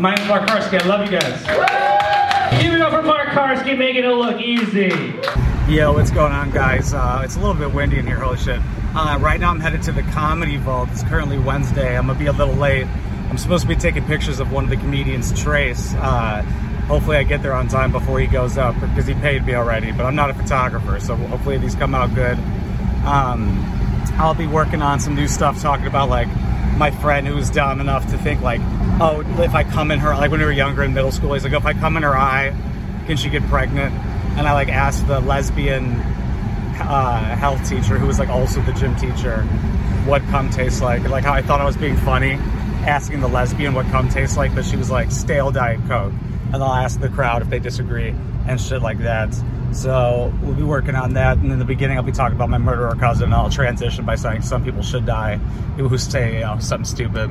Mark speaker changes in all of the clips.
Speaker 1: My name's Mark Karski. I love you guys. Give it up for Mark Karski, making it look easy.
Speaker 2: Yo, what's going on, guys? Uh, it's a little bit windy in here. Holy shit! Uh, right now, I'm headed to the Comedy Vault. It's currently Wednesday. I'm gonna be a little late. I'm supposed to be taking pictures of one of the comedians, Trace. Uh, hopefully, I get there on time before he goes up because he paid me already. But I'm not a photographer, so hopefully these come out good. Um, I'll be working on some new stuff, talking about like my friend who was dumb enough to think like, oh, if I come in her like when we were younger in middle school, he's like, if I come in her eye, can she get pregnant? And I like asked the lesbian uh, health teacher who was like also the gym teacher what cum tastes like. Like how I thought I was being funny, asking the lesbian what cum tastes like, but she was like stale diet coke. And I'll ask the crowd if they disagree and shit like that. So we'll be working on that. And in the beginning, I'll be talking about my murderer cousin. And I'll transition by saying some people should die, people who say you know something stupid,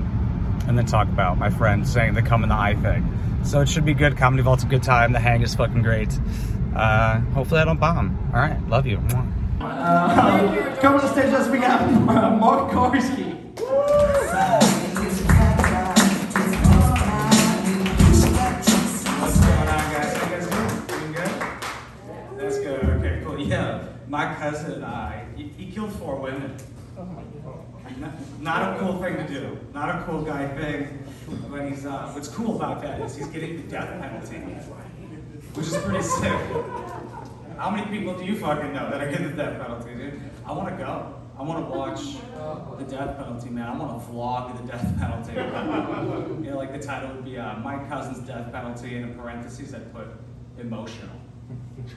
Speaker 2: and then talk about my friend saying the come in the eye thing. So it should be good. Comedy Vault's a good time. The hang is fucking great. Uh, hopefully I don't bomb. All right, love you.
Speaker 3: Uh, coming to the stage, us we uh, Mark Karski.
Speaker 2: He four women. Not, not a cool thing to do. Not a cool guy thing. But he's uh, what's cool about that is he's getting the death penalty, which is pretty sick. How many people do you fucking know that are getting the death penalty, dude? I want to go. I want to watch the death penalty, man. I want to vlog the death penalty. you know, like the title would be uh, "My Cousin's Death Penalty," and in parentheses I'd put emotional.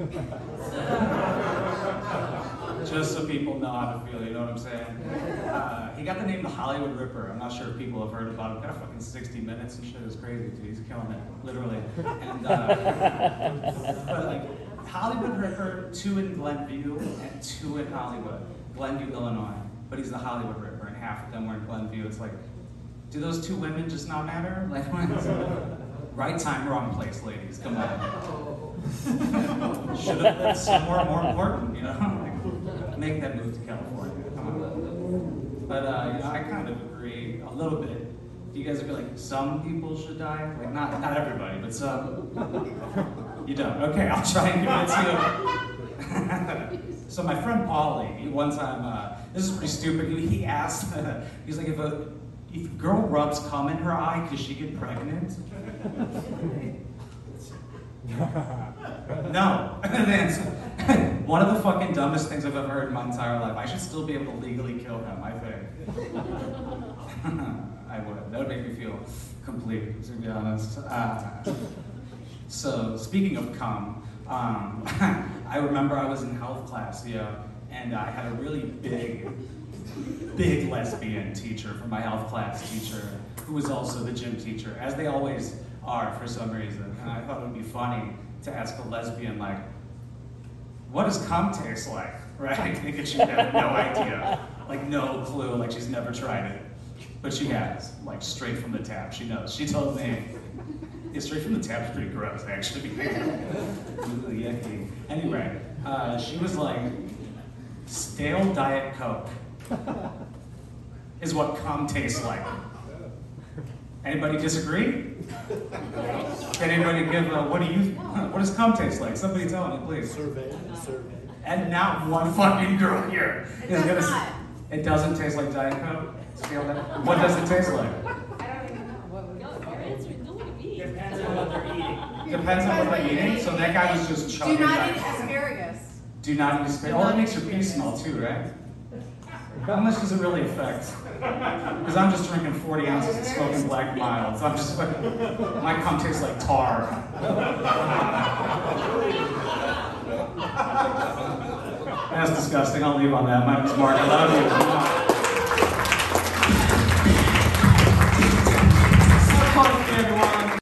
Speaker 2: Just so people know how to feel, you know what I'm saying? Uh, he got the name the Hollywood Ripper. I'm not sure if people have heard about him. Got a fucking 60 minutes and shit. It's crazy, dude. He's killing it, literally. And uh, but like Hollywood Ripper, two in Glenview and two in Hollywood, Glenview, Illinois. But he's the Hollywood Ripper, and half of them were in Glenview. It's like, do those two women just not matter? Like, right time, wrong place, ladies. Come on. Should have been somewhere more important, you know? Like, make that move to California. Come on. But uh, you know, I kind of agree a little bit. Do you guys feel like some people should die? Like not not everybody, but some. You don't. Okay, I'll try and convince you. so my friend Paulie, one time, uh, this is pretty stupid. He, asked, he's like, if a if a girl rubs cum in her eye, could she get pregnant? No. One of the fucking dumbest things I've ever heard in my entire life. I should still be able to legally kill him, I think. I would. That would make me feel complete, to be honest. Uh, so, speaking of cum, um, I remember I was in health class, yeah, and I had a really big, big lesbian teacher from my health class teacher, who was also the gym teacher, as they always are for some reason. And I thought it would be funny to ask a lesbian, like, what does cum taste like? Right? Thinking she had no idea, like no clue, like she's never tried it. But she has, like straight from the tap. She knows. She told me. Yeah, straight from the tap's pretty gross, actually. Anyway, uh, she was like, stale Diet Coke is what cum tastes like. Anybody disagree? Can anybody give a, what do you, what does cum taste like? Somebody tell me, please.
Speaker 3: Survey, survey.
Speaker 2: And not one fucking girl here
Speaker 4: It
Speaker 2: is
Speaker 4: does
Speaker 2: gonna. s-
Speaker 4: not.
Speaker 2: It doesn't taste like Diet Coke. Feel that? What does it taste like?
Speaker 4: I don't even know. What would
Speaker 3: Depends on what they're eating.
Speaker 2: Depends on what they're eating. So that guy was just
Speaker 4: chucking.
Speaker 2: Do
Speaker 4: not eat asparagus.
Speaker 2: Do not eat asparagus. Oh, that makes your pee smell too, right? How much does it really affect? Because I'm just drinking 40 ounces of smoking black milds. I'm just like, my cum tastes like tar. That's disgusting. I'll leave on that. My name's Mark. I love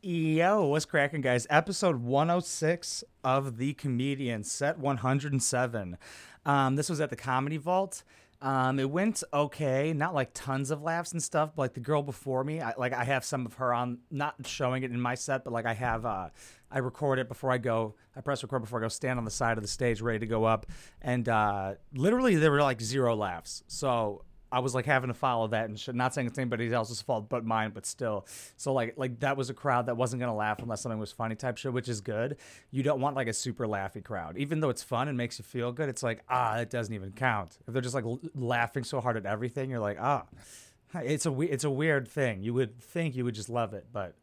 Speaker 2: you. Yo, what's cracking, guys? Episode 106 of The Comedian, set 107. Um, this was at the Comedy Vault. Um, it went okay, not like tons of laughs and stuff, but like the girl before me, I, like I have some of her on, not showing it in my set, but like I have, uh, I record it before I go, I press record before I go stand on the side of the stage ready to go up. And uh, literally, there were like zero laughs. So I was like having to follow that and shit. Not saying it's anybody else's fault but mine, but still. So like like that was a crowd that wasn't gonna laugh unless something was funny type shit, which is good. You don't want like a super laughy crowd, even though it's fun and makes you feel good. It's like ah, it doesn't even count. If they're just like l- laughing so hard at everything, you're like ah, it's a we- it's a weird thing. You would think you would just love it, but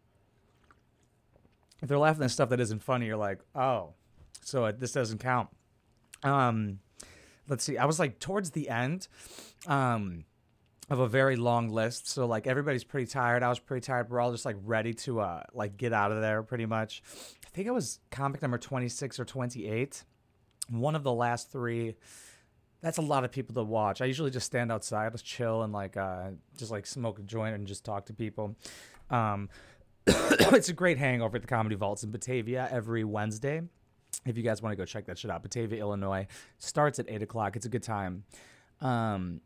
Speaker 2: if they're laughing at stuff that isn't funny, you're like oh, so it, this doesn't count. Um, let's see. I was like towards the end. Um, of a very long list. So like everybody's pretty tired. I was pretty tired. We're all just like ready to uh like get out of there pretty much. I think it was comic number 26 or 28. One of the last 3. That's a lot of people to watch. I usually just stand outside, just chill and like uh just like smoke a joint and just talk to people. Um it's a great hangover at the Comedy Vaults in Batavia every Wednesday. If you guys want to go check that shit out, Batavia, Illinois starts at eight o'clock. It's a good time. Um,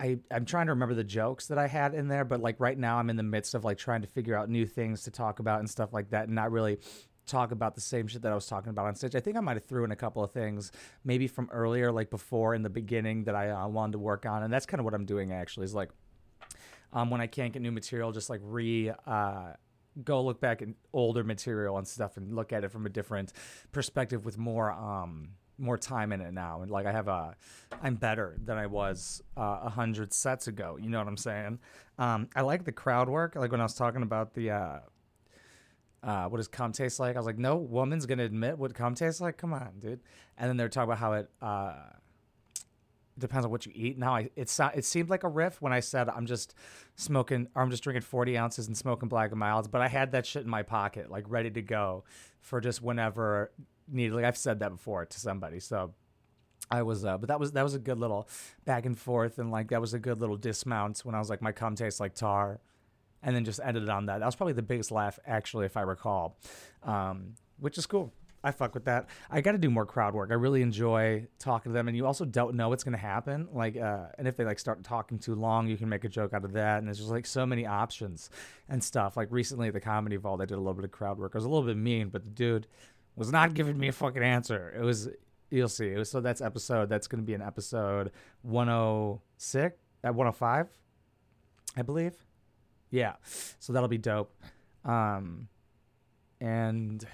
Speaker 2: I, I'm trying to remember the jokes that I had in there, but like right now I'm in the midst of like trying to figure out new things to talk about and stuff like that and not really talk about the same shit that I was talking about on stage. I think I might have threw in a couple of things maybe from earlier, like before in the beginning that I uh, wanted to work on. And that's kind of what I'm doing actually is like um, when I can't get new material, just like re, uh, go look back at older material and stuff and look at it from a different perspective with more, um, more time in it now and like i have a i'm better than i was uh, a hundred sets ago you know what i'm saying um i like the crowd work like when i was talking about the uh uh, what does cum taste like? I was like, no woman's gonna admit what cum tastes like. Come on, dude. And then they're talking about how it uh, depends on what you eat. Now, I it it seemed like a riff when I said I'm just smoking or I'm just drinking 40 ounces and smoking black and milds, but I had that shit in my pocket, like ready to go for just whenever needed. Like I've said that before to somebody, so I was, uh, but that was that was a good little back and forth, and like that was a good little dismount when I was like, my cum tastes like tar, and then just ended it on that. That was probably the biggest laugh, actually, if I recall, um, which is cool. I fuck with that. I got to do more crowd work. I really enjoy talking to them, and you also don't know what's gonna happen. Like, uh, and if they like start talking too long, you can make a joke out of that. And there's just like so many options and stuff. Like recently at the Comedy Vault, I did a little bit of crowd work. I was a little bit mean, but the dude was not giving me a fucking answer. It was you'll see. It was, so that's episode. That's gonna be an episode 106 at 105, I believe. Yeah, so that'll be dope. Um, and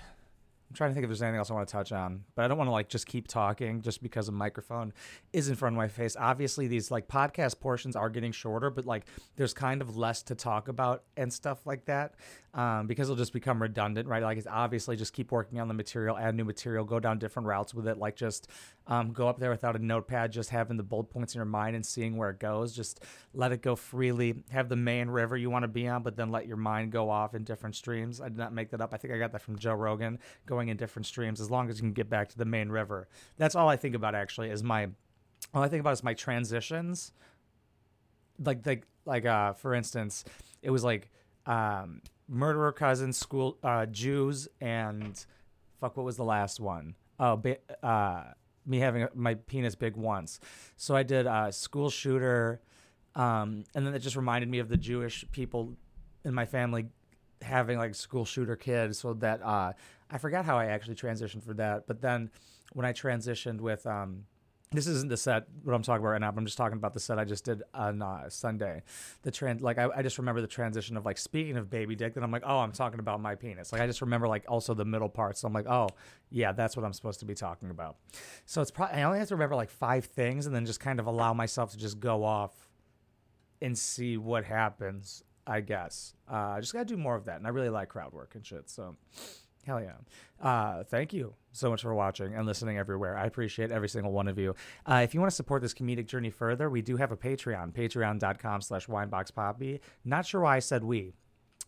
Speaker 2: I'm trying to think if there's anything else I want to touch on, but I don't want to like just keep talking just because a microphone is in front of my face. Obviously, these like podcast portions are getting shorter, but like there's kind of less to talk about and stuff like that um, because it'll just become redundant, right? Like it's obviously just keep working on the material, add new material, go down different routes with it. Like just um, go up there without a notepad, just having the bullet points in your mind and seeing where it goes. Just let it go freely. Have the main river you want to be on, but then let your mind go off in different streams. I did not make that up. I think I got that from Joe Rogan, in different streams as long as you can get back to the main river. That's all I think about actually is my all I think about is my transitions. Like like like uh for instance, it was like um murderer cousins, school uh Jews and fuck what was the last one? Oh, ba- uh me having my penis big once. So I did uh school shooter um and then it just reminded me of the Jewish people in my family having like school shooter kids so that uh I forgot how I actually transitioned for that but then when I transitioned with um this isn't the set what I'm talking about right now, but I'm just talking about the set I just did on uh, Sunday. The trans, like I, I just remember the transition of like speaking of baby dick, then I'm like, oh, I'm talking about my penis. Like I just remember like also the middle part, so I'm like, oh, yeah, that's what I'm supposed to be talking about. So it's probably I only have to remember like five things, and then just kind of allow myself to just go off and see what happens. I guess uh, I just gotta do more of that, and I really like crowd work and shit. So. Hell yeah. Uh, thank you so much for watching and listening everywhere. I appreciate every single one of you. Uh, if you want to support this comedic journey further, we do have a Patreon, patreon.com slash wineboxpoppy. Not sure why I said we.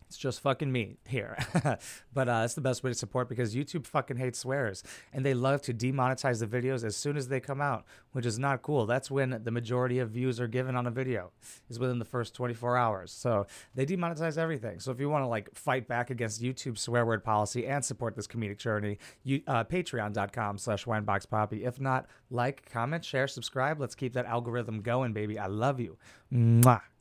Speaker 2: It's just fucking me here. but uh, it's the best way to support because YouTube fucking hates swears and they love to demonetize the videos as soon as they come out, which is not cool. That's when the majority of views are given on a video is within the first 24 hours. So they demonetize everything. So if you want to like fight back against YouTube swear word policy and support this comedic journey, you, uh, patreon.com slash wineboxpoppy. If not, like, comment, share, subscribe. Let's keep that algorithm going, baby. I love you. Mwah.